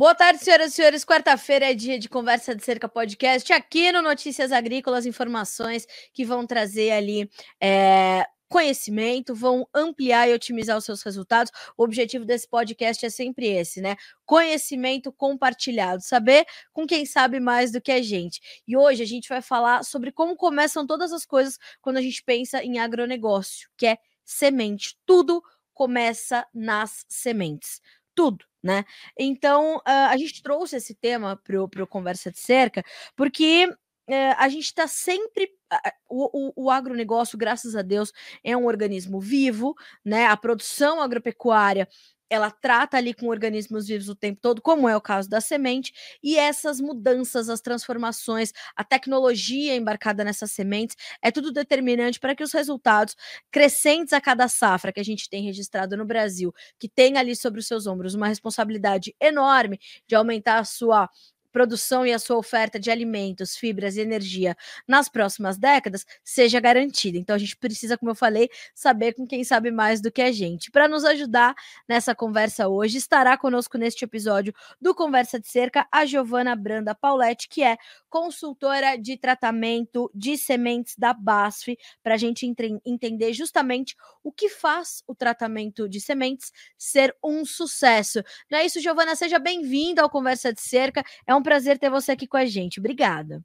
Boa tarde, senhoras e senhores. Quarta-feira é dia de conversa de cerca podcast aqui no Notícias Agrícolas, informações que vão trazer ali é, conhecimento, vão ampliar e otimizar os seus resultados. O objetivo desse podcast é sempre esse, né? Conhecimento compartilhado, saber com quem sabe mais do que a gente. E hoje a gente vai falar sobre como começam todas as coisas quando a gente pensa em agronegócio, que é semente. Tudo começa nas sementes. Tudo né? Então, uh, a gente trouxe esse tema para o Conversa de Cerca, porque uh, a gente está sempre. Uh, o, o, agronegócio, graças a Deus, é um organismo vivo, né? A produção agropecuária ela trata ali com organismos vivos o tempo todo, como é o caso da semente, e essas mudanças, as transformações, a tecnologia embarcada nessas sementes, é tudo determinante para que os resultados crescentes a cada safra que a gente tem registrado no Brasil, que tem ali sobre os seus ombros uma responsabilidade enorme de aumentar a sua produção e a sua oferta de alimentos, fibras e energia nas próximas décadas seja garantida. Então a gente precisa, como eu falei, saber com quem sabe mais do que a gente. Para nos ajudar nessa conversa hoje, estará conosco neste episódio do Conversa de Cerca a Giovana Branda Pauletti, que é consultora de tratamento de sementes da BASF, para a gente entender justamente o que faz o tratamento de sementes ser um sucesso. Não é isso, Giovana? Seja bem-vinda ao Conversa de Cerca. É um um prazer ter você aqui com a gente. Obrigada.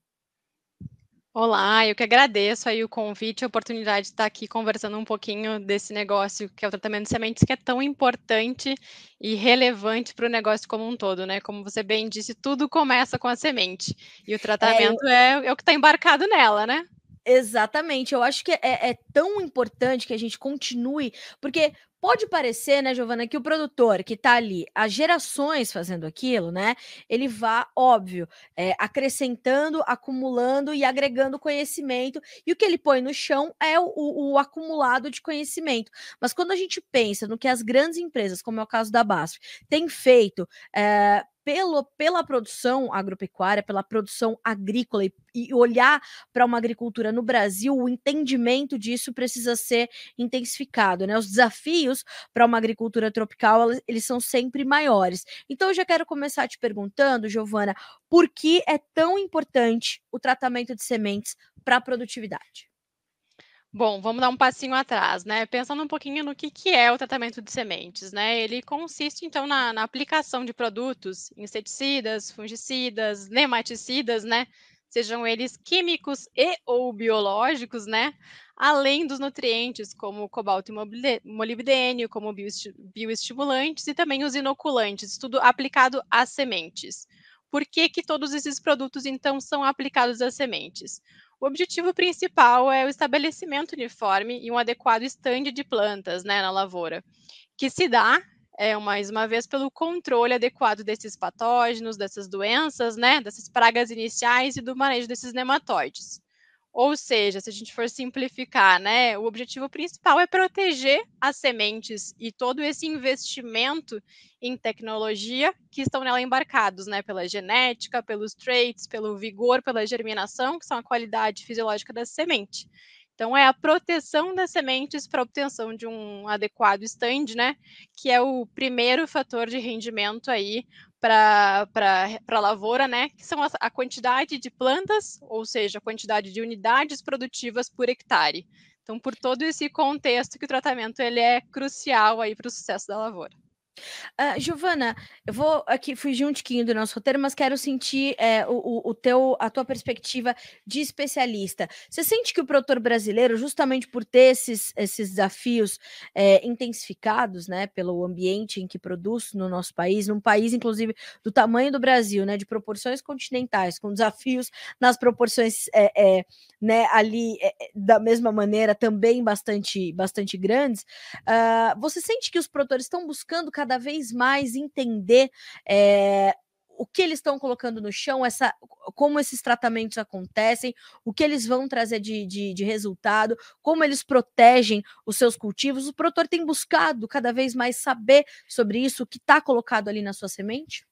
Olá, eu que agradeço aí o convite, a oportunidade de estar aqui conversando um pouquinho desse negócio que é o tratamento de sementes, que é tão importante e relevante para o negócio como um todo, né? Como você bem disse, tudo começa com a semente e o tratamento é, é, é o que está embarcado nela, né? Exatamente, eu acho que é, é, tão importante que a gente continue, porque Pode parecer, né, Giovana, que o produtor que está ali há gerações fazendo aquilo, né, ele vá, óbvio, é, acrescentando, acumulando e agregando conhecimento, e o que ele põe no chão é o, o, o, acumulado de conhecimento. Mas quando a gente pensa no que as grandes empresas, como é o caso da BASF, têm feito é, pelo, pela produção agropecuária, pela produção agrícola e, e olhar para uma agricultura no Brasil, o entendimento disso precisa ser intensificado, né? Os desafios para uma agricultura tropical, eles são sempre maiores. Então, eu já quero começar te perguntando, Giovana, por que é tão importante o tratamento de sementes para a produtividade? Bom, vamos dar um passinho atrás, né? Pensando um pouquinho no que, que é o tratamento de sementes, né? Ele consiste, então, na, na aplicação de produtos, inseticidas, fungicidas, nematicidas, né? Sejam eles químicos e ou biológicos, né? Além dos nutrientes, como cobalto e molibdênio, como bioestimulantes e também os inoculantes, tudo aplicado às sementes. Por que, que todos esses produtos, então, são aplicados às sementes? O objetivo principal é o estabelecimento uniforme e um adequado estande de plantas né, na lavoura, que se dá, é, mais uma vez, pelo controle adequado desses patógenos, dessas doenças, né, dessas pragas iniciais e do manejo desses nematóides. Ou seja, se a gente for simplificar, né, o objetivo principal é proteger as sementes e todo esse investimento em tecnologia que estão nela embarcados, né, pela genética, pelos traits, pelo vigor, pela germinação, que são a qualidade fisiológica da semente. Então, é a proteção das sementes para obtenção de um adequado stand, né? Que é o primeiro fator de rendimento aí para a lavoura, né? Que são a, a quantidade de plantas, ou seja, a quantidade de unidades produtivas por hectare. Então, por todo esse contexto que o tratamento ele é crucial aí para o sucesso da lavoura. Uh, Giovana, eu vou aqui fugir um tiquinho do nosso roteiro, mas quero sentir é, o, o teu, a tua perspectiva de especialista. Você sente que o produtor brasileiro, justamente por ter esses, esses desafios é, intensificados, né, pelo ambiente em que produz no nosso país, num país, inclusive, do tamanho do Brasil, né, de proporções continentais, com desafios nas proporções, é, né, ali da mesma maneira, também bastante, bastante grandes, uh, você sente que os produtores estão buscando cada cada vez mais entender é, o que eles estão colocando no chão, essa, como esses tratamentos acontecem, o que eles vão trazer de, de, de, resultado, como eles protegem os seus cultivos. O produtor tem buscado cada vez mais saber sobre isso, o que está colocado ali na sua semente?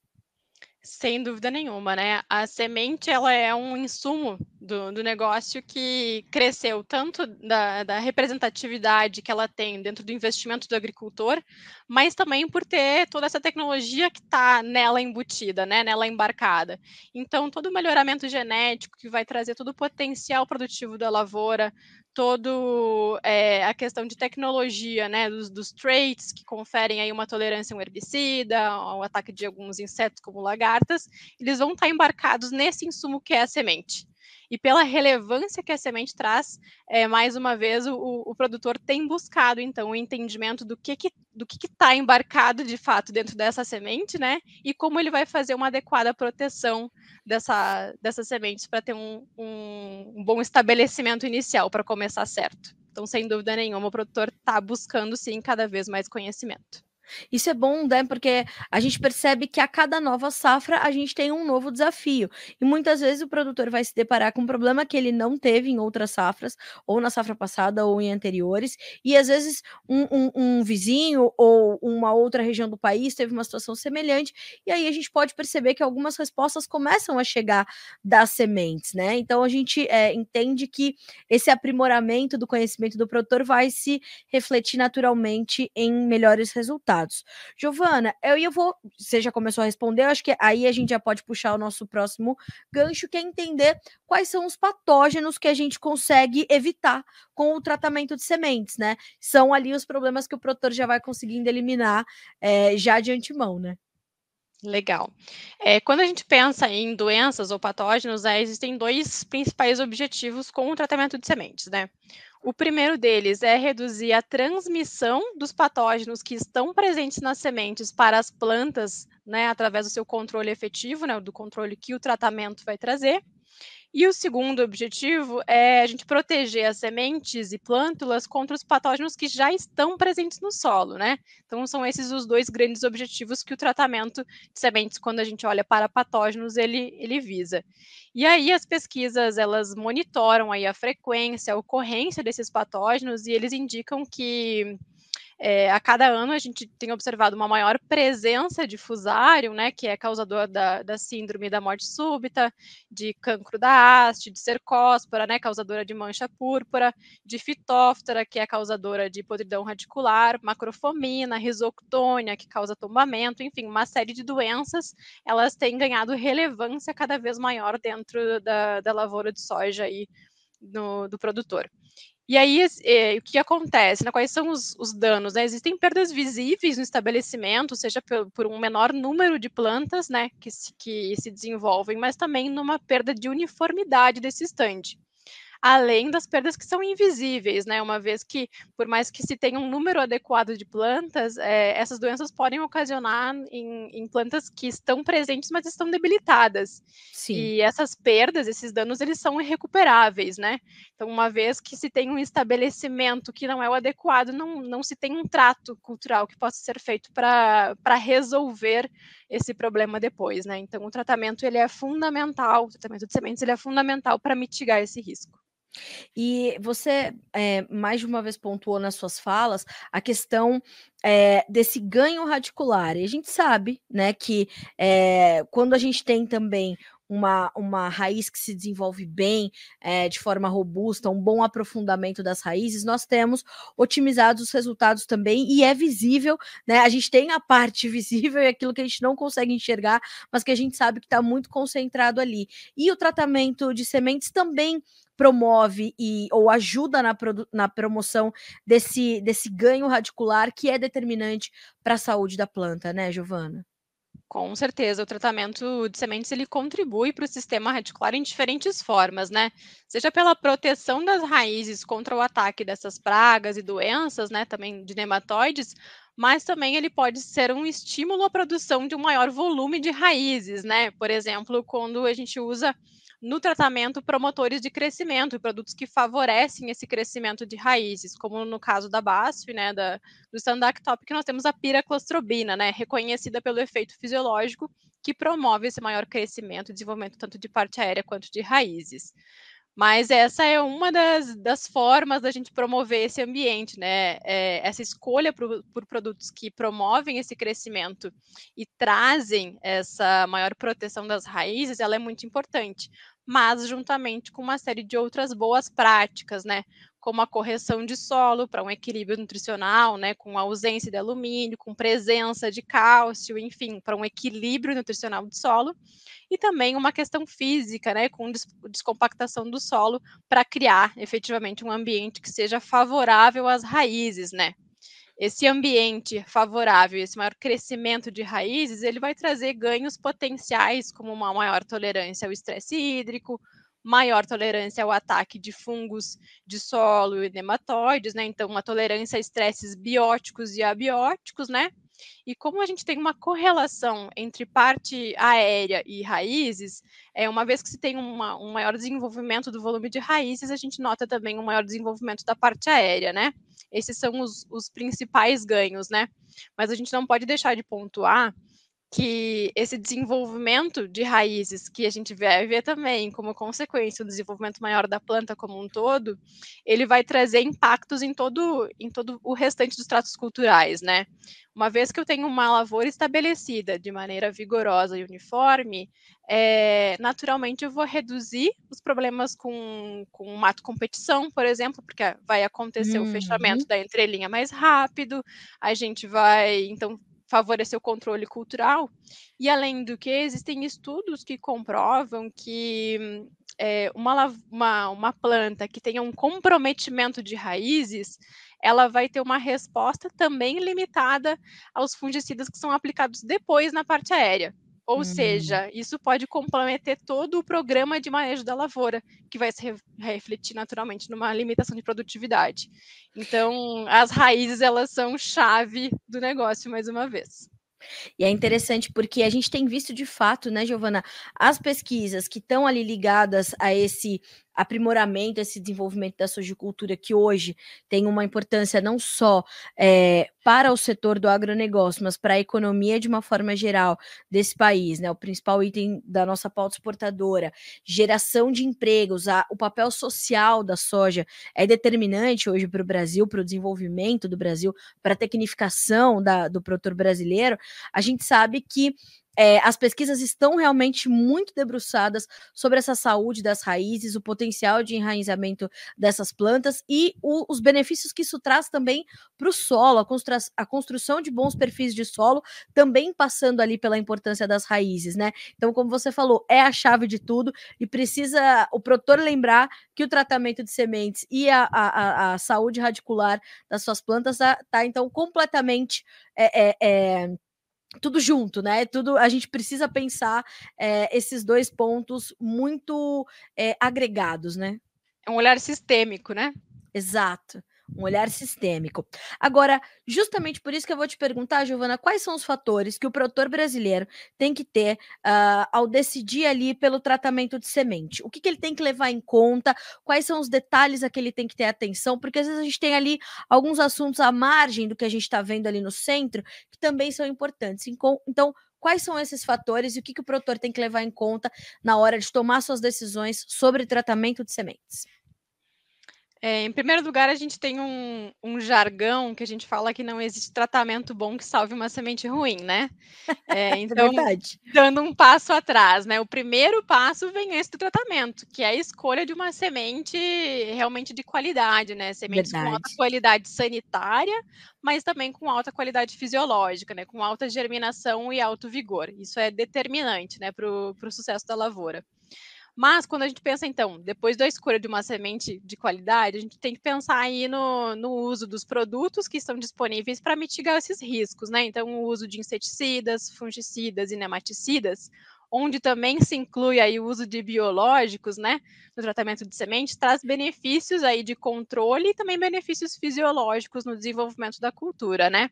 Sem dúvida nenhuma, né? A semente ela é um insumo do, do negócio que cresceu tanto da, da, representatividade que ela tem dentro do investimento do agricultor, mas também por ter toda essa tecnologia que está nela embutida, né? Nela embarcada. Então, todo o melhoramento genético que vai trazer todo o potencial produtivo da lavoura, todo é, a questão de tecnologia, né, dos, dos, traits que conferem aí uma tolerância a um herbicida, ao ataque de alguns insetos como lagartas, eles vão estar embarcados nesse insumo que é a semente. E pela relevância que a semente traz, é, mais uma vez o, o, produtor tem buscado então o entendimento do que que, do que está embarcado de fato dentro dessa semente, né? E como ele vai fazer uma adequada proteção dessa, dessas sementes para ter um, um, um bom estabelecimento inicial para começar certo. Então, sem dúvida nenhuma, o produtor está buscando sim cada vez mais conhecimento. Isso é bom, né? Porque a gente percebe que a cada nova safra a gente tem um novo desafio. E muitas vezes o produtor vai se deparar com um problema que ele não teve em outras safras, ou na safra passada, ou em anteriores. E às vezes um, um, um vizinho ou uma outra região do país teve uma situação semelhante. E aí a gente pode perceber que algumas respostas começam a chegar das sementes, né? Então a gente é, entende que esse aprimoramento do conhecimento do produtor vai se refletir naturalmente em melhores resultados resultados. Giovana, eu, eu vou. Você já começou a responder, acho que aí a gente já pode puxar o nosso próximo gancho, que é entender quais são os patógenos que a gente consegue evitar com o tratamento de sementes, né? São ali os problemas que o produtor já vai conseguindo eliminar é, já de antemão, né? Legal. É, quando a gente pensa em doenças ou patógenos, né, existem dois principais objetivos com o tratamento de sementes, né? O primeiro deles é reduzir a transmissão dos patógenos que estão presentes nas sementes para as plantas, né, através do seu controle efetivo, né, do controle que o tratamento vai trazer. E o segundo objetivo é a gente proteger as sementes e plântulas contra os patógenos que já estão presentes no solo, né? Então são esses os dois grandes objetivos que o tratamento de sementes, quando a gente olha para patógenos, ele, ele visa. E aí as pesquisas, elas monitoram aí a frequência, a ocorrência desses patógenos e eles indicam que é, a cada ano a gente tem observado uma maior presença de fusário, né, que é causador da, da síndrome da morte súbita, de cancro da haste, de cercóspora, né, causadora de mancha púrpura, de fitóftera, que é causadora de podridão radicular, macrofomina, risoctônia, que causa tombamento, enfim, uma série de doenças, elas têm ganhado relevância cada vez maior dentro da, da lavoura de soja aí no, do produtor. E aí, é, o que acontece? Né? Quais são os, os danos? Né? Existem perdas visíveis no estabelecimento, seja por, por, um menor número de plantas né, que, se, que se desenvolvem, mas também numa perda de uniformidade desse estande além das perdas que são invisíveis, né? Uma vez que, por mais que se tenha um número adequado de plantas, é, essas doenças podem ocasionar em, em, plantas que estão presentes, mas estão debilitadas. Sim. E essas perdas, esses danos, eles são irrecuperáveis, né? Então, uma vez que se tem um estabelecimento que não é o adequado, não, não se tem um trato cultural que possa ser feito para resolver esse problema depois, né? Então, o tratamento ele é fundamental, o tratamento de sementes ele é fundamental para mitigar esse risco. E você, é, mais de uma vez pontuou nas suas falas a questão é, desse ganho radicular. E a gente sabe, né, que é, quando a gente tem também uma, uma raiz que se desenvolve bem, é, de forma robusta, um bom aprofundamento das raízes, nós temos otimizados os resultados também, e é visível, né? A gente tem a parte visível e aquilo que a gente não consegue enxergar, mas que a gente sabe que está muito concentrado ali. E o tratamento de sementes também promove e ou ajuda na, na promoção desse, desse ganho radicular que é determinante para a saúde da planta, né, Giovana? Com certeza, o tratamento de sementes ele contribui para o sistema radicular em diferentes formas, né? Seja pela proteção das raízes contra o ataque dessas pragas e doenças, né, também de nematóides, mas também ele pode ser um estímulo à produção de um maior volume de raízes, né? Por exemplo, quando a gente usa no tratamento promotores de crescimento produtos que favorecem esse crescimento de raízes, como no caso da BASF, né, da, do Standactop, que nós temos a piraclostrobina, né, reconhecida pelo efeito fisiológico que promove esse maior crescimento e desenvolvimento tanto de parte aérea quanto de raízes. Mas essa é uma das, das formas da gente promover esse ambiente, né? É, essa escolha por, por, produtos que promovem esse crescimento e trazem essa maior proteção das raízes, ela é muito importante. Mas juntamente com uma série de outras boas práticas, né? como a correção de solo para um equilíbrio nutricional, né, com ausência de alumínio, com presença de cálcio, enfim, para um equilíbrio nutricional do solo, e também uma questão física, né, com descompactação do solo para criar efetivamente um ambiente que seja favorável às raízes, né? Esse ambiente favorável, esse maior crescimento de raízes, ele vai trazer ganhos potenciais, como uma maior tolerância ao estresse hídrico, maior tolerância ao ataque de fungos de solo e nematóides, né? Então, uma tolerância a estresses bióticos e abióticos, né? E como a gente tem uma correlação entre parte aérea e raízes, é, uma vez que se tem uma, um maior desenvolvimento do volume de raízes, a gente nota também um maior desenvolvimento da parte aérea, né? Esses são os, os principais ganhos, né? Mas a gente não pode deixar de pontuar que esse desenvolvimento de raízes que a gente vai ver também como consequência do desenvolvimento maior da planta como um todo, ele vai trazer impactos em todo, em todo o restante dos tratos culturais, né? Uma vez que eu tenho uma lavoura estabelecida de maneira vigorosa e uniforme, é, naturalmente eu vou reduzir os problemas com, com mato competição, por exemplo, porque vai acontecer uhum. o fechamento da entrelinha mais rápido, a gente vai, então, favorecer o controle cultural. E além do que, existem estudos que comprovam que é, uma, uma, uma planta que tenha um comprometimento de raízes, ela vai ter uma resposta também limitada aos fungicidas que são aplicados depois na parte aérea. Ou uhum. seja, isso pode comprometer todo o programa de manejo da lavoura, que vai se refletir naturalmente numa limitação de produtividade. Então, as raízes elas são chave do negócio mais uma vez. E é interessante porque a gente tem visto de fato, né, Giovana, as pesquisas que estão ali ligadas a esse aprimoramento, esse desenvolvimento da sojicultura, que hoje tem uma importância não só é, para o setor do agronegócio, mas para a economia de uma forma geral desse país, né? O principal item da nossa pauta exportadora, geração de empregos, a, o papel social da soja é determinante hoje para o Brasil, para o desenvolvimento do Brasil, para a tecnificação da, do produtor brasileiro. A gente sabe que é, as pesquisas estão realmente muito debruçadas sobre essa saúde das raízes, o potencial de enraizamento dessas plantas e o, os benefícios que isso traz também para o solo, a, constru a, construção de bons perfis de solo, também passando ali pela importância das raízes, né? Então, como você falou, é a chave de tudo e precisa o produtor lembrar que o tratamento de sementes e a, a, a saúde radicular das suas plantas está, tá, então, completamente. É, é, é tudo junto, né? Tudo a gente precisa pensar é, esses dois pontos muito é, agregados, né? É um olhar sistêmico, né? Exato um olhar sistêmico. Agora, justamente por isso que eu vou te perguntar, Giovana, quais são os fatores que o produtor brasileiro tem que ter uh, ao decidir ali pelo tratamento de semente? O que, que ele tem que levar em conta? Quais são os detalhes a que ele tem que ter atenção? Porque às vezes a gente tem ali alguns assuntos à margem do que a gente está vendo ali no centro que também são importantes. Então, quais são esses fatores e o que, que o produtor tem que levar em conta na hora de tomar suas decisões sobre tratamento de sementes? É, em primeiro lugar, a gente tem um, um, jargão que a gente fala que não existe tratamento bom que salve uma semente ruim, né? É, é então, é dando um passo atrás, né? O primeiro passo vem esse do tratamento, que é a escolha de uma semente realmente de qualidade, né? Sementes Verdade. com alta qualidade sanitária, mas também com alta qualidade fisiológica, né? Com alta germinação e alto vigor. Isso é determinante, né, para o sucesso da lavoura. Mas quando a gente pensa, então, depois da escolha de uma semente de qualidade, a gente tem que pensar aí no, no uso dos produtos que estão disponíveis para mitigar esses riscos, né? Então, o uso de inseticidas, fungicidas e nematicidas, onde também se inclui aí o uso de biológicos, né, no tratamento de sementes, traz benefícios aí de controle e também benefícios fisiológicos no desenvolvimento da cultura, né?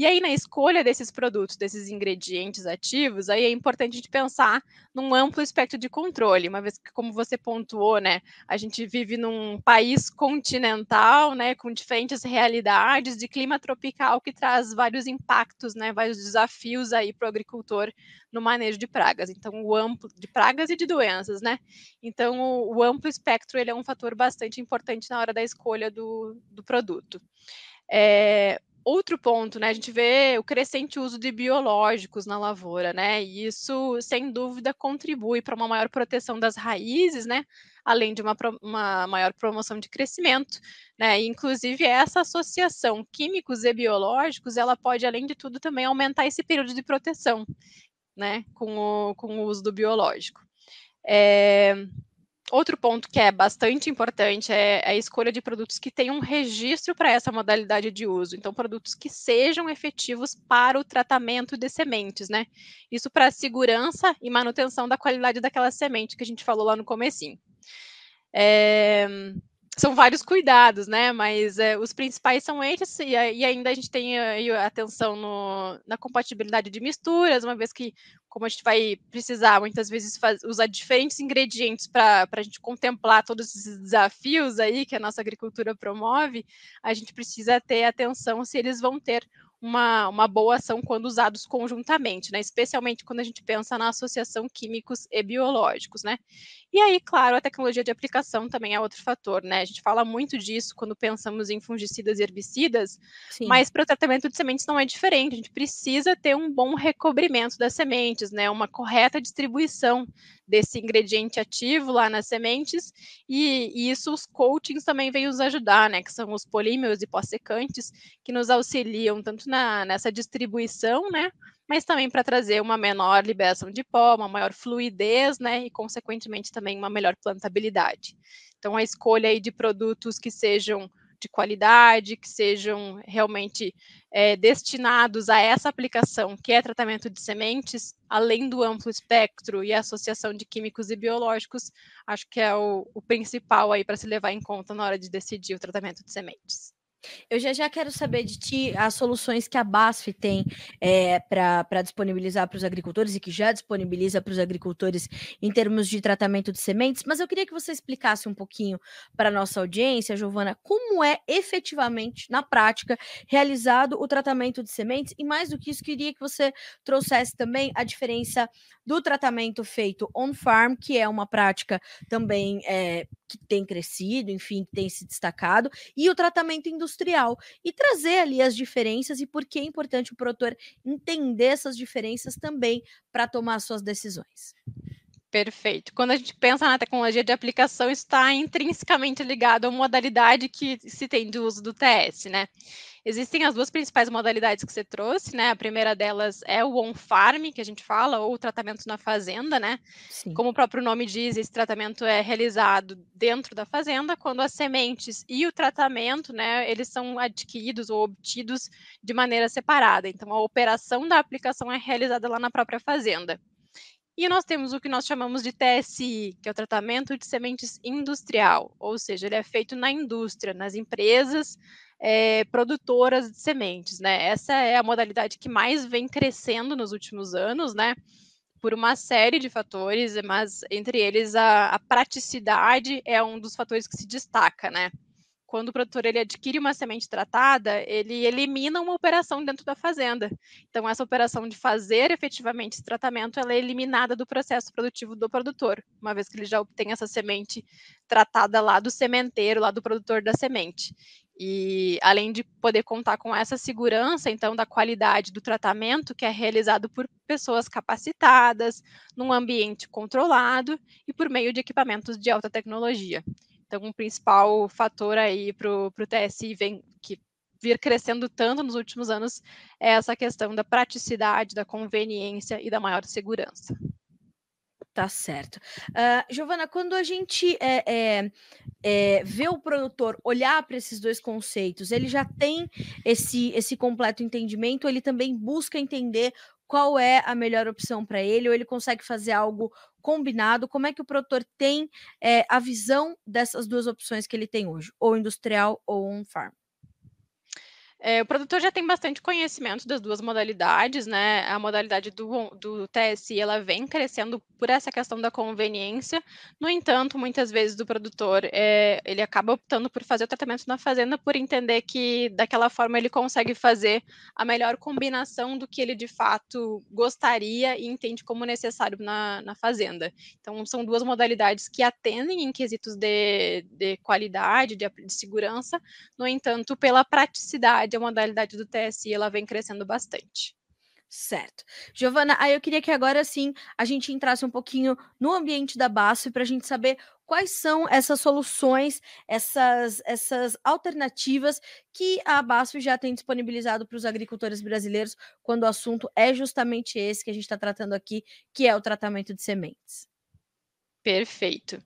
E aí, na escolha desses produtos, desses ingredientes ativos, aí é importante a gente pensar num amplo espectro de controle, uma vez que, como você pontuou, né, a gente vive num país continental, né, com diferentes realidades de clima tropical que traz vários impactos, né, vários desafios aí para o agricultor no manejo de pragas. Então, o amplo de pragas e de doenças, né? Então, o, o amplo espectro ele é um fator bastante importante na hora da escolha do, do produto. É, outro ponto, né? A gente vê o crescente uso de biológicos na lavoura, né? E isso, sem dúvida, contribui para uma maior proteção das raízes, né? Além de uma, uma maior promoção de crescimento, né? E, inclusive, essa associação químicos e biológicos, ela pode, além de tudo, também aumentar esse período de proteção, né? Com o, com o uso do biológico. É, Outro ponto que é bastante importante é, é a escolha de produtos que tenham um registro para essa modalidade de uso. Então, produtos que sejam efetivos para o tratamento de sementes, né? Isso para a segurança e manutenção da qualidade daquela semente que a gente falou lá no comecinho. É, são vários cuidados, né? Mas é, os principais são esses, e, e, ainda a gente tem a atenção no, na compatibilidade de misturas, uma vez que, como a gente vai precisar muitas vezes faz, usar diferentes ingredientes para a gente contemplar todos esses desafios aí que a nossa agricultura promove, a gente precisa ter atenção se eles vão ter uma, uma boa ação quando usados conjuntamente, né? Especialmente quando a gente pensa na associação químicos e biológicos, né? E aí, claro, a tecnologia de aplicação também é outro fator, né? A gente fala muito disso quando pensamos em fungicidas e herbicidas, Sim. mas para o tratamento de sementes não é diferente. A gente precisa ter um bom recobrimento das sementes, né? Uma correta distribuição desse ingrediente ativo lá nas sementes, e, e isso os coatings também vêm nos ajudar, né? Que são os polímeros e pós-secantes, que nos auxiliam tanto na, nessa distribuição, né? Mas também para trazer uma menor liberação de pó, uma maior fluidez, né? E, consequentemente, também uma melhor plantabilidade. Então, a escolha aí de produtos que sejam de qualidade, que sejam realmente é, destinados a essa aplicação, que é tratamento de sementes, além do amplo espectro e associação de químicos e biológicos, acho que é o, o principal aí para se levar em conta na hora de decidir o tratamento de sementes. Eu já já quero saber de ti as soluções que a BASF tem é, para disponibilizar para os agricultores e que já disponibiliza para os agricultores em termos de tratamento de sementes, mas eu queria que você explicasse um pouquinho para a nossa audiência, Giovana, como é efetivamente, na prática, realizado o tratamento de sementes e, mais do que isso, queria que você trouxesse também a diferença do tratamento feito on-farm, que é uma prática também é, que tem crescido, enfim, que tem se destacado, e o tratamento industrial, e trazer ali as diferenças e por que é importante o produtor entender essas diferenças também para tomar suas decisões. Perfeito. Quando a gente pensa na tecnologia de aplicação, está intrinsecamente ligado à modalidade que se tem de uso do TS, né? Existem as duas principais modalidades que você trouxe, né? A primeira delas é o on-farm, que a gente fala, ou o tratamento na fazenda, né? Sim. Como o próprio nome diz, esse tratamento é realizado dentro da fazenda, quando as sementes e o tratamento, né, eles são adquiridos ou obtidos de maneira separada. Então, a operação da aplicação é realizada lá na própria fazenda. E nós temos o que nós chamamos de TSI, que é o tratamento de sementes industrial, ou seja, ele é feito na indústria, nas empresas é, produtoras de sementes, né? Essa é a modalidade que mais vem crescendo nos últimos anos, né? Por uma série de fatores, mas entre eles a, a praticidade é um dos fatores que se destaca, né? Quando o produtor ele adquire uma semente tratada, ele elimina uma operação dentro da fazenda. Então, essa operação de fazer efetivamente esse tratamento, ela é eliminada do processo produtivo do produtor, uma vez que ele já obtém essa semente tratada lá do sementeiro, lá do produtor da semente. E além de poder contar com essa segurança, então, da qualidade do tratamento, que é realizado por pessoas capacitadas, num ambiente controlado e por meio de equipamentos de alta tecnologia. Então, um principal fator aí para o TSI vem, que vir crescendo tanto nos últimos anos é essa questão da praticidade, da conveniência e da maior segurança. Tá certo. Uh, Giovana, quando a gente é, é, é, vê o produtor olhar para esses dois conceitos, ele já tem esse, esse completo entendimento, ele também busca entender qual é a melhor opção para ele, ou ele consegue fazer algo combinado? Como é que o produtor tem é, a visão dessas duas opções que ele tem hoje, ou industrial ou on-farm? É, o produtor já tem bastante conhecimento das duas modalidades, né? A modalidade do, do TSI ela vem crescendo por essa questão da conveniência. No entanto, muitas vezes o produtor é, ele acaba optando por fazer o tratamento na fazenda por entender que daquela forma ele consegue fazer a melhor combinação do que ele de fato gostaria e entende como necessário na, na fazenda. Então, são duas modalidades que atendem em quesitos de, de qualidade, de, de segurança. No entanto, pela praticidade a modalidade do TSI ela vem crescendo bastante. Certo. Giovana, aí eu queria que agora sim a gente entrasse um pouquinho no ambiente da BASF para a gente saber quais são essas soluções, essas, essas alternativas que a BASF já tem disponibilizado para os agricultores brasileiros quando o assunto é justamente esse que a gente está tratando aqui, que é o tratamento de sementes. Perfeito.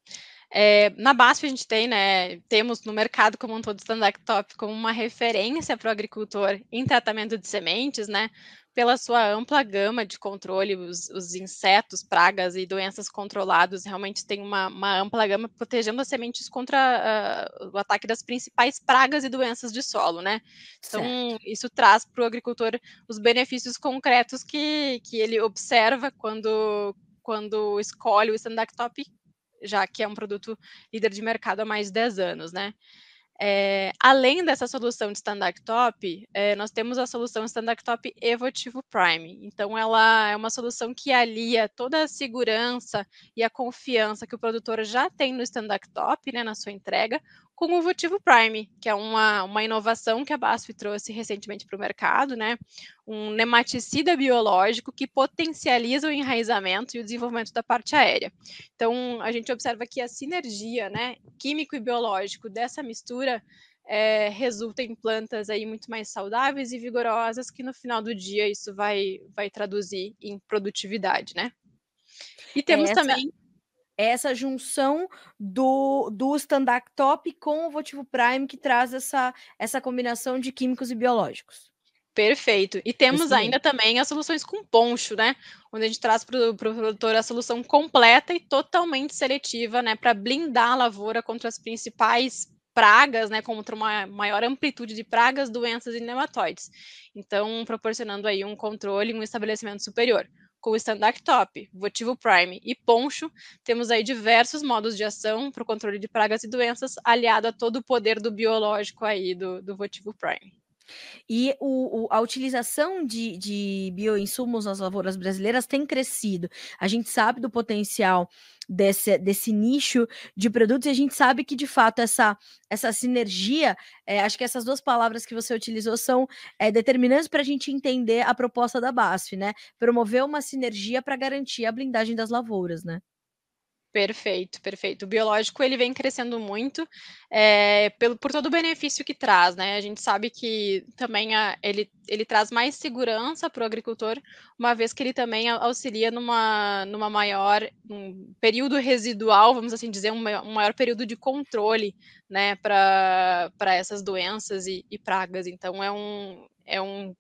É, na BASF a gente tem, né, temos no mercado como um todo o Standard Top como uma referência para o agricultor em tratamento de sementes, né, pela sua ampla gama de controle, os, os insetos, pragas e doenças controlados, realmente tem uma, uma ampla gama protegendo as sementes contra uh, o ataque das principais pragas e doenças de solo, né? Então, certo. isso traz para o agricultor os benefícios concretos que, que ele observa quando, quando escolhe o Standard Top já que é um produto líder de mercado há mais de 10 anos, né? É, além dessa solução de Standard Top, é, nós temos a solução Standard Top Evotivo Prime. Então, ela é uma solução que alia toda a segurança e a confiança que o produtor já tem no Standard Top, né, na sua entrega, com o Votivo Prime, que é uma, uma inovação que a BASF trouxe recentemente para o mercado, né? Um nematicida biológico que potencializa o enraizamento e o desenvolvimento da parte aérea. Então, a gente observa que a sinergia, né, químico e biológico dessa mistura é, resulta em plantas aí muito mais saudáveis e vigorosas, que no final do dia isso vai, vai traduzir em produtividade, né? E temos Essa... também essa junção do, do stand-up top com o Votivo Prime que traz essa, essa combinação de químicos e biológicos. Perfeito. E temos ainda também as soluções com poncho, né? Onde a gente traz para o pro produtor a solução completa e totalmente seletiva, né? Para blindar a lavoura contra as principais pragas, né? Contra uma maior amplitude de pragas, doenças e nematóides. Então, proporcionando aí um controle e um estabelecimento superior com o Standard Top, Votivo Prime e Poncho, temos aí diversos modos de ação para o controle de pragas e doenças, aliado a todo o poder do biológico aí do, do Votivo Prime. E o, o, a utilização de, de bioinsumos nas lavouras brasileiras tem crescido. A gente sabe do potencial desse, desse nicho de produtos e a gente sabe que, de fato, essa, essa sinergia, é, acho que essas duas palavras que você utilizou são é, determinantes para a gente entender a proposta da BASF, né? Promover uma sinergia para garantir a blindagem das lavouras, né? Perfeito, perfeito. O biológico ele vem crescendo muito é, pelo, por todo o benefício que traz, né? A gente sabe que também a, ele, ele traz mais segurança para o agricultor, uma vez que ele também auxilia numa, numa maior um período residual, vamos assim dizer, um, um maior período de controle, né, para essas doenças e, e pragas. Então é um, é um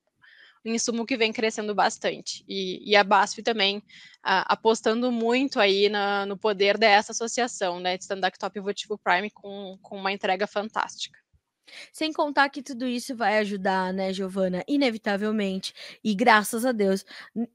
insumo que vem crescendo bastante. E, e a BASF também apostando muito aí na, no poder dessa associação, né, de Stand Up Top e Votivo Prime com, com uma entrega fantástica. Sem contar que tudo isso vai ajudar, né, Giovana, inevitavelmente, e graças a Deus,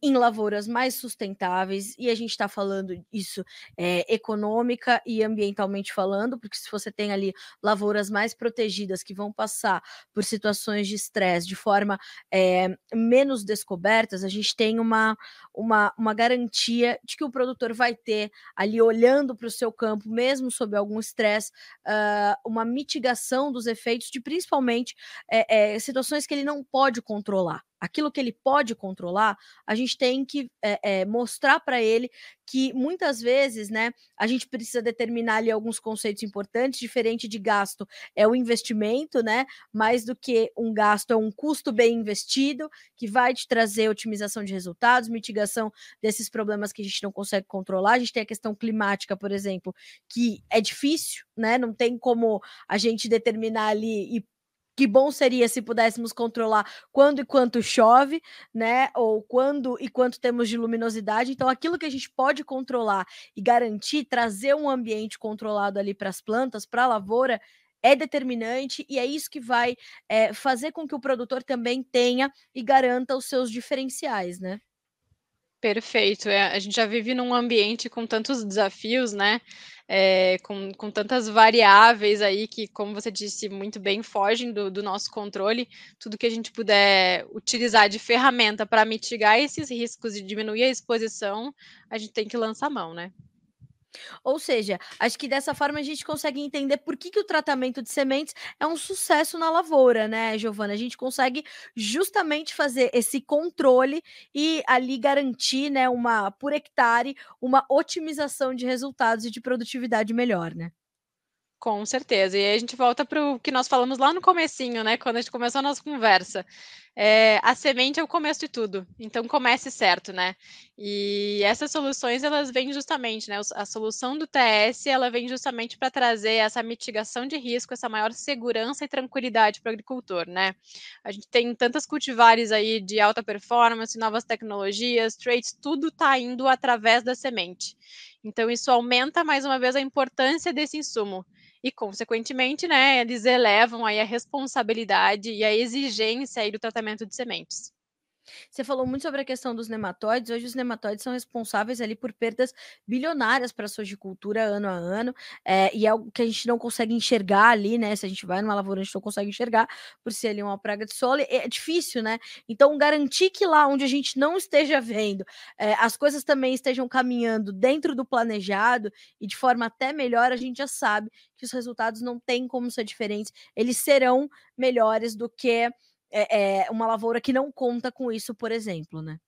em lavouras mais sustentáveis, e a gente está falando isso é, econômica e ambientalmente falando, porque se você tem ali lavouras mais protegidas que vão passar por situações de estresse de forma é, menos descobertas, a gente tem uma, uma, uma garantia de que o produtor vai ter ali olhando para o seu campo, mesmo sob algum estresse, uh, uma mitigação dos efeitos de principalmente é, é, situações que ele não pode controlar. Aquilo que ele pode controlar, a gente tem que é, mostrar para ele que muitas vezes, né, a gente precisa determinar ali alguns conceitos importantes, diferente de gasto é o investimento, né, mais do que um gasto é um custo bem investido que vai te trazer otimização de resultados, mitigação desses problemas que a gente não consegue controlar. A gente tem a questão climática, por exemplo, que é difícil, né, não tem como a gente determinar ali e que bom seria se pudéssemos controlar quando e quanto chove, né? Ou quando e quanto temos de luminosidade. Então, aquilo que a gente pode controlar e garantir, trazer um ambiente controlado ali para as plantas, para a lavoura, é determinante e é isso que vai é, fazer com que o produtor também tenha e garanta os seus diferenciais, né? Perfeito. É, a gente já vive num ambiente com tantos desafios, né? É, com, com tantas variáveis aí que, como você disse muito bem, fogem do, do nosso controle. Tudo que a gente puder utilizar de ferramenta para mitigar esses riscos e diminuir a exposição, a gente tem que lançar mão, né? Ou seja, acho que dessa forma a gente consegue entender por que, que o tratamento de sementes é um sucesso na lavoura, né, Giovana? A gente consegue justamente fazer esse controle e ali garantir, né, uma por hectare, uma otimização de resultados e de produtividade melhor, né? Com certeza. E aí a gente volta para o que nós falamos lá no comecinho, né? Quando a gente começou a nossa conversa. É, a semente é o começo de tudo. Então comece certo, né? E essas soluções elas vêm justamente, né? A solução do TS ela vem justamente para trazer essa mitigação de risco, essa maior segurança e tranquilidade para o agricultor, né? A gente tem tantas cultivares aí de alta performance, novas tecnologias, traits, tudo está indo através da semente. Então isso aumenta mais uma vez a importância desse insumo e, consequentemente, né, eles elevam aí a responsabilidade e a exigência aí do tratamento de sementes. Você falou muito sobre a questão dos nematóides. Hoje os nematóides são responsáveis ali por perdas bilionárias para a sojicultura ano a ano, é, e é algo que a gente não consegue enxergar ali, né? Se a gente vai numa lavoura, a gente não consegue enxergar por ser ali uma praga de solo, é difícil, né? Então, garantir que lá onde a gente não esteja vendo, é, as coisas também estejam caminhando dentro do planejado e de forma até melhor, a gente já sabe que os resultados não têm como ser diferentes, eles serão melhores do que é, é uma lavoura que não conta com isso, por exemplo, né?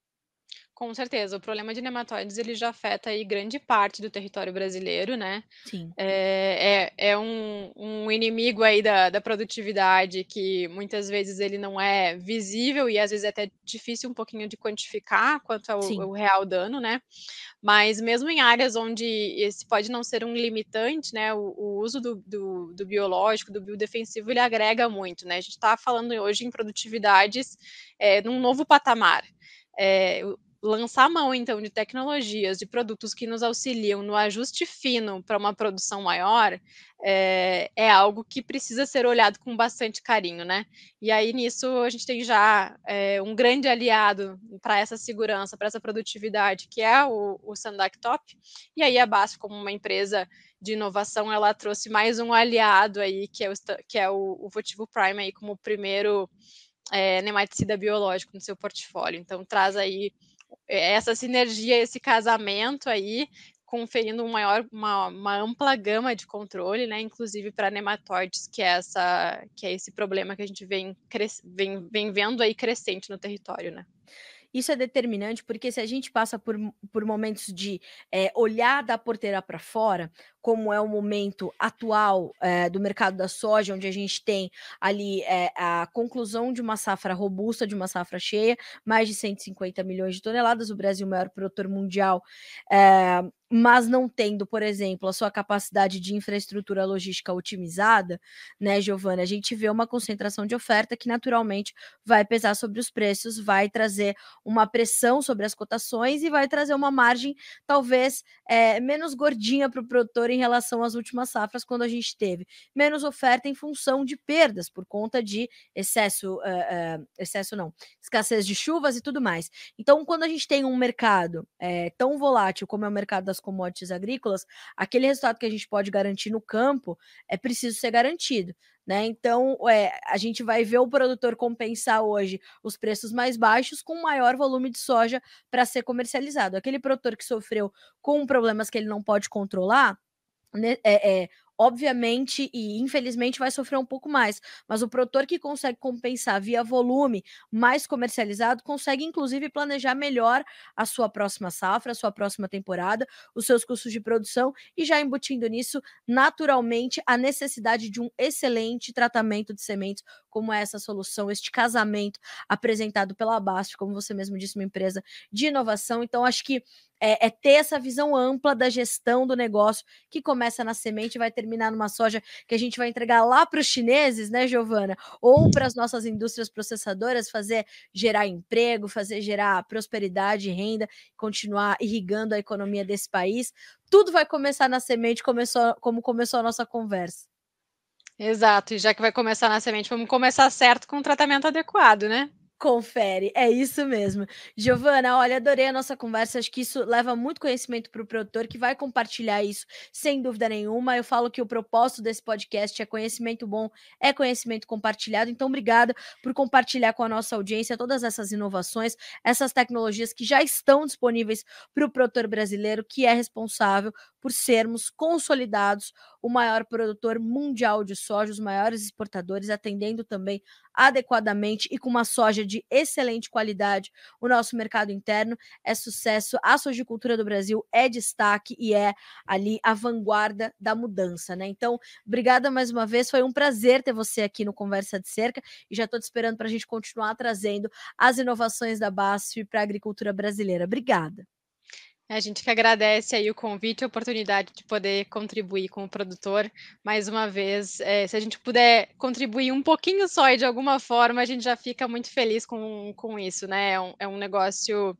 Com certeza, o problema de nematóides ele já afeta aí grande parte do território brasileiro, né? Sim. É, é, é um, um, inimigo aí da, da, produtividade que muitas vezes ele não é visível e às vezes é até difícil um pouquinho de quantificar quanto ao, ao real dano, né? Mas mesmo em áreas onde esse pode não ser um limitante, né? O, o uso do, do, do, biológico, do biodefensivo, ele agrega muito, né? A gente está falando hoje em produtividades é, num novo patamar. É, lançar mão, então, de tecnologias, de produtos que nos auxiliam no ajuste fino para uma produção maior, é, é, algo que precisa ser olhado com bastante carinho, né? E aí, nisso, a gente tem já é, um grande aliado para essa segurança, para essa produtividade, que é o, o Sandac Top. E aí, a BASF, como uma empresa de inovação, ela trouxe mais um aliado aí, que é o, que é o, o Votivo Prime, aí, como primeiro é, nematicida biológico no seu portfólio. Então, traz aí essa sinergia, esse casamento aí, conferindo um maior, uma, uma ampla gama de controle, né, inclusive para nematóides, que é, essa, que é esse problema que a gente vem, vem, vem vendo aí crescente no território, né. Isso é determinante porque se a gente passa por, por momentos de é, olhar da porteira para fora, como é o momento atual é, do mercado da soja, onde a gente tem ali é, a conclusão de uma safra robusta, de uma safra cheia, mais de 150 milhões de toneladas, o Brasil, o maior produtor mundial, é, mas não tendo, por exemplo, a sua capacidade de infraestrutura logística otimizada, né, Giovana, a gente vê uma concentração de oferta que naturalmente vai pesar sobre os preços, vai trazer uma pressão sobre as cotações e vai trazer uma margem talvez é, menos gordinha para o produtor em relação às últimas safras, quando a gente teve menos oferta em função de perdas por conta de excesso, uh, uh, excesso não, escassez de chuvas e tudo mais. Então, quando a gente tem um mercado é, tão volátil como é o mercado das commodities agrícolas, aquele resultado que a gente pode garantir no campo é preciso ser garantido. Né? Então, é, a gente vai ver o produtor compensar hoje os preços mais baixos com maior volume de soja para ser comercializado. Aquele produtor que sofreu com problemas que ele não pode controlar, é, é, obviamente e infelizmente vai sofrer um pouco mais, mas o produtor que consegue compensar via volume mais comercializado consegue inclusive planejar melhor a sua próxima safra, a sua próxima temporada, os seus custos de produção e já embutindo nisso naturalmente a necessidade de um excelente tratamento de sementes, como é essa solução, este casamento apresentado pela Bast, como você mesmo disse, uma empresa de inovação. Então acho que é, é, ter essa visão ampla da gestão do negócio que começa na semente e vai terminar numa soja que a gente vai entregar lá para os chineses, né, Giovana? Ou para as nossas indústrias processadoras fazer gerar emprego, fazer gerar prosperidade renda, continuar irrigando a economia desse país. Tudo vai começar na semente, começou, como começou a nossa conversa. Exato, e já que vai começar na semente, vamos começar certo com o tratamento adequado, né? Confere, é isso mesmo. Giovana, olha, adorei a nossa conversa. Acho que isso leva muito conhecimento para o produtor que vai compartilhar isso, sem dúvida nenhuma. Eu falo que o propósito desse podcast é conhecimento bom, é conhecimento compartilhado. Então, obrigada por compartilhar com a nossa audiência todas essas inovações, essas tecnologias que já estão disponíveis para o produtor brasileiro, que é responsável por sermos consolidados o maior produtor mundial de soja, os maiores exportadores, atendendo também adequadamente e com uma soja de excelente qualidade o nosso mercado interno. É sucesso. A sojicultura do Brasil é destaque e é ali a vanguarda da mudança, né? Então, obrigada mais uma vez. Foi um prazer ter você aqui no Conversa de Cerca e já estou te esperando para a gente continuar trazendo as inovações da BASF para a agricultura brasileira. Obrigada. A gente que agradece aí o convite e a oportunidade de poder contribuir com o produtor. Mais uma vez, é, se a gente puder contribuir um pouquinho só e de alguma forma, a gente já fica muito feliz com, com isso, né? É um, é um negócio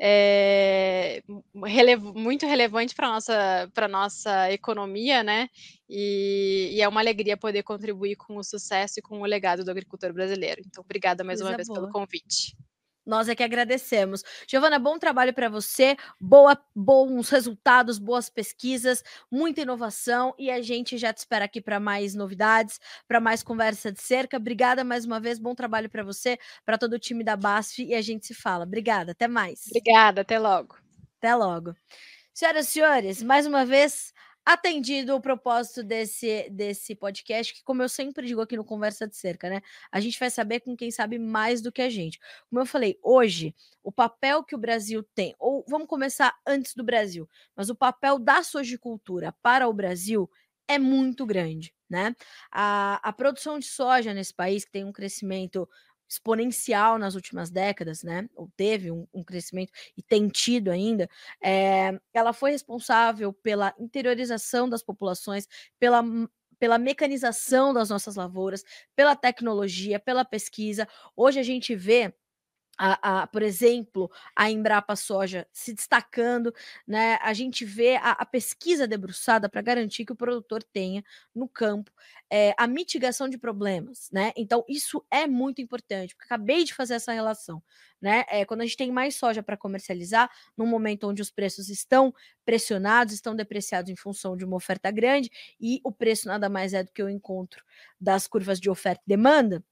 é, relevo, muito relevante para a nossa, nossa economia, né? E, e, é uma alegria poder contribuir com o sucesso e com o legado do agricultor brasileiro. Então, obrigada mais Coisa uma vez boa. pelo convite. Nós é que agradecemos. Giovana, bom trabalho para você, boa, bons resultados, boas pesquisas, muita inovação e a gente já te espera aqui para mais novidades, para mais conversa de cerca. Obrigada mais uma vez, bom trabalho para você, para todo o time da BASF e a gente se fala. Obrigada, até mais. Obrigada, até logo. Até logo. Senhoras e senhores, mais uma vez, atendido o propósito desse, desse podcast, que, como eu sempre digo aqui no Conversa de Cerca, né? A gente vai saber com quem sabe mais do que a gente. Como eu falei, hoje, o papel que o Brasil tem, ou vamos começar antes do Brasil, mas o papel da sojicultura para o Brasil é muito grande, né? A, a produção de soja nesse país, que tem um crescimento exponencial nas últimas décadas, né? Ou teve um, um crescimento e tem tido ainda. É, ela foi responsável pela interiorização das populações, pela pela mecanização das nossas lavouras, pela tecnologia, pela pesquisa. Hoje a gente vê a, a, por exemplo, a Embrapa Soja se destacando, né? A gente vê a, a pesquisa debruçada para garantir que o produtor tenha no campo é, a mitigação de problemas, né? Então, isso é muito importante, porque acabei de fazer essa relação, né? É, quando a gente tem mais soja para comercializar, num momento onde os preços estão pressionados, estão depreciados em função de uma oferta grande, e o preço nada mais é do que o encontro das curvas de oferta e demanda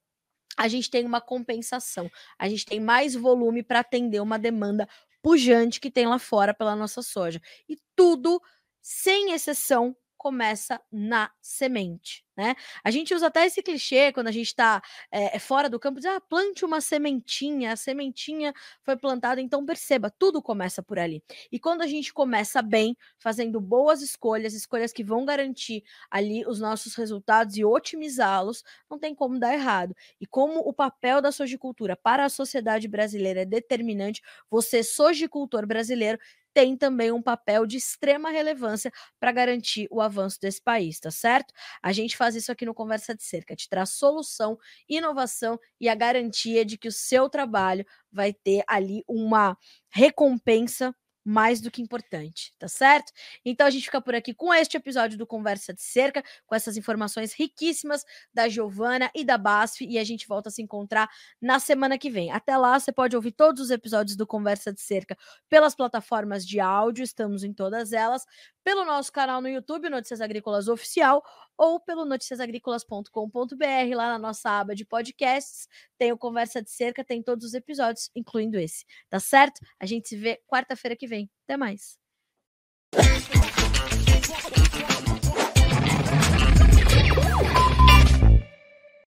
a gente tem uma compensação, a gente tem mais volume para atender uma demanda pujante que tem lá fora pela nossa soja. E tudo, sem exceção, começa na semente né? A gente usa até esse clichê quando a gente está é, fora do campo, diz, ah, plante uma sementinha, a sementinha foi plantada, então perceba, tudo começa por ali. E quando a gente começa bem, fazendo boas escolhas, escolhas que vão garantir ali os nossos resultados e otimizá-los, não tem como dar errado. E como o papel da sojicultura para a sociedade brasileira é determinante, você, sojicultor brasileiro, tem também um papel de extrema relevância para garantir o avanço desse país, tá certo? A gente faz isso aqui no Conversa de Cerca, te traz solução, inovação e a garantia de que o seu trabalho vai ter ali uma recompensa mais do que importante, tá certo? Então a gente fica por aqui com este episódio do Conversa de Cerca, com essas informações riquíssimas da Giovana e da BASF, e a gente volta a se encontrar na semana que vem. Até lá, você pode ouvir todos os episódios do Conversa de Cerca pelas plataformas de áudio, estamos em todas elas, pelo nosso canal no YouTube, Notícias Agrícolas Oficial, ou pelo noticiasagricolas.com.br, lá na nossa aba de podcasts. Tem o Conversa de Cerca, tem todos os episódios, incluindo esse. Tá certo? A gente se vê quarta-feira que vem. Até mais.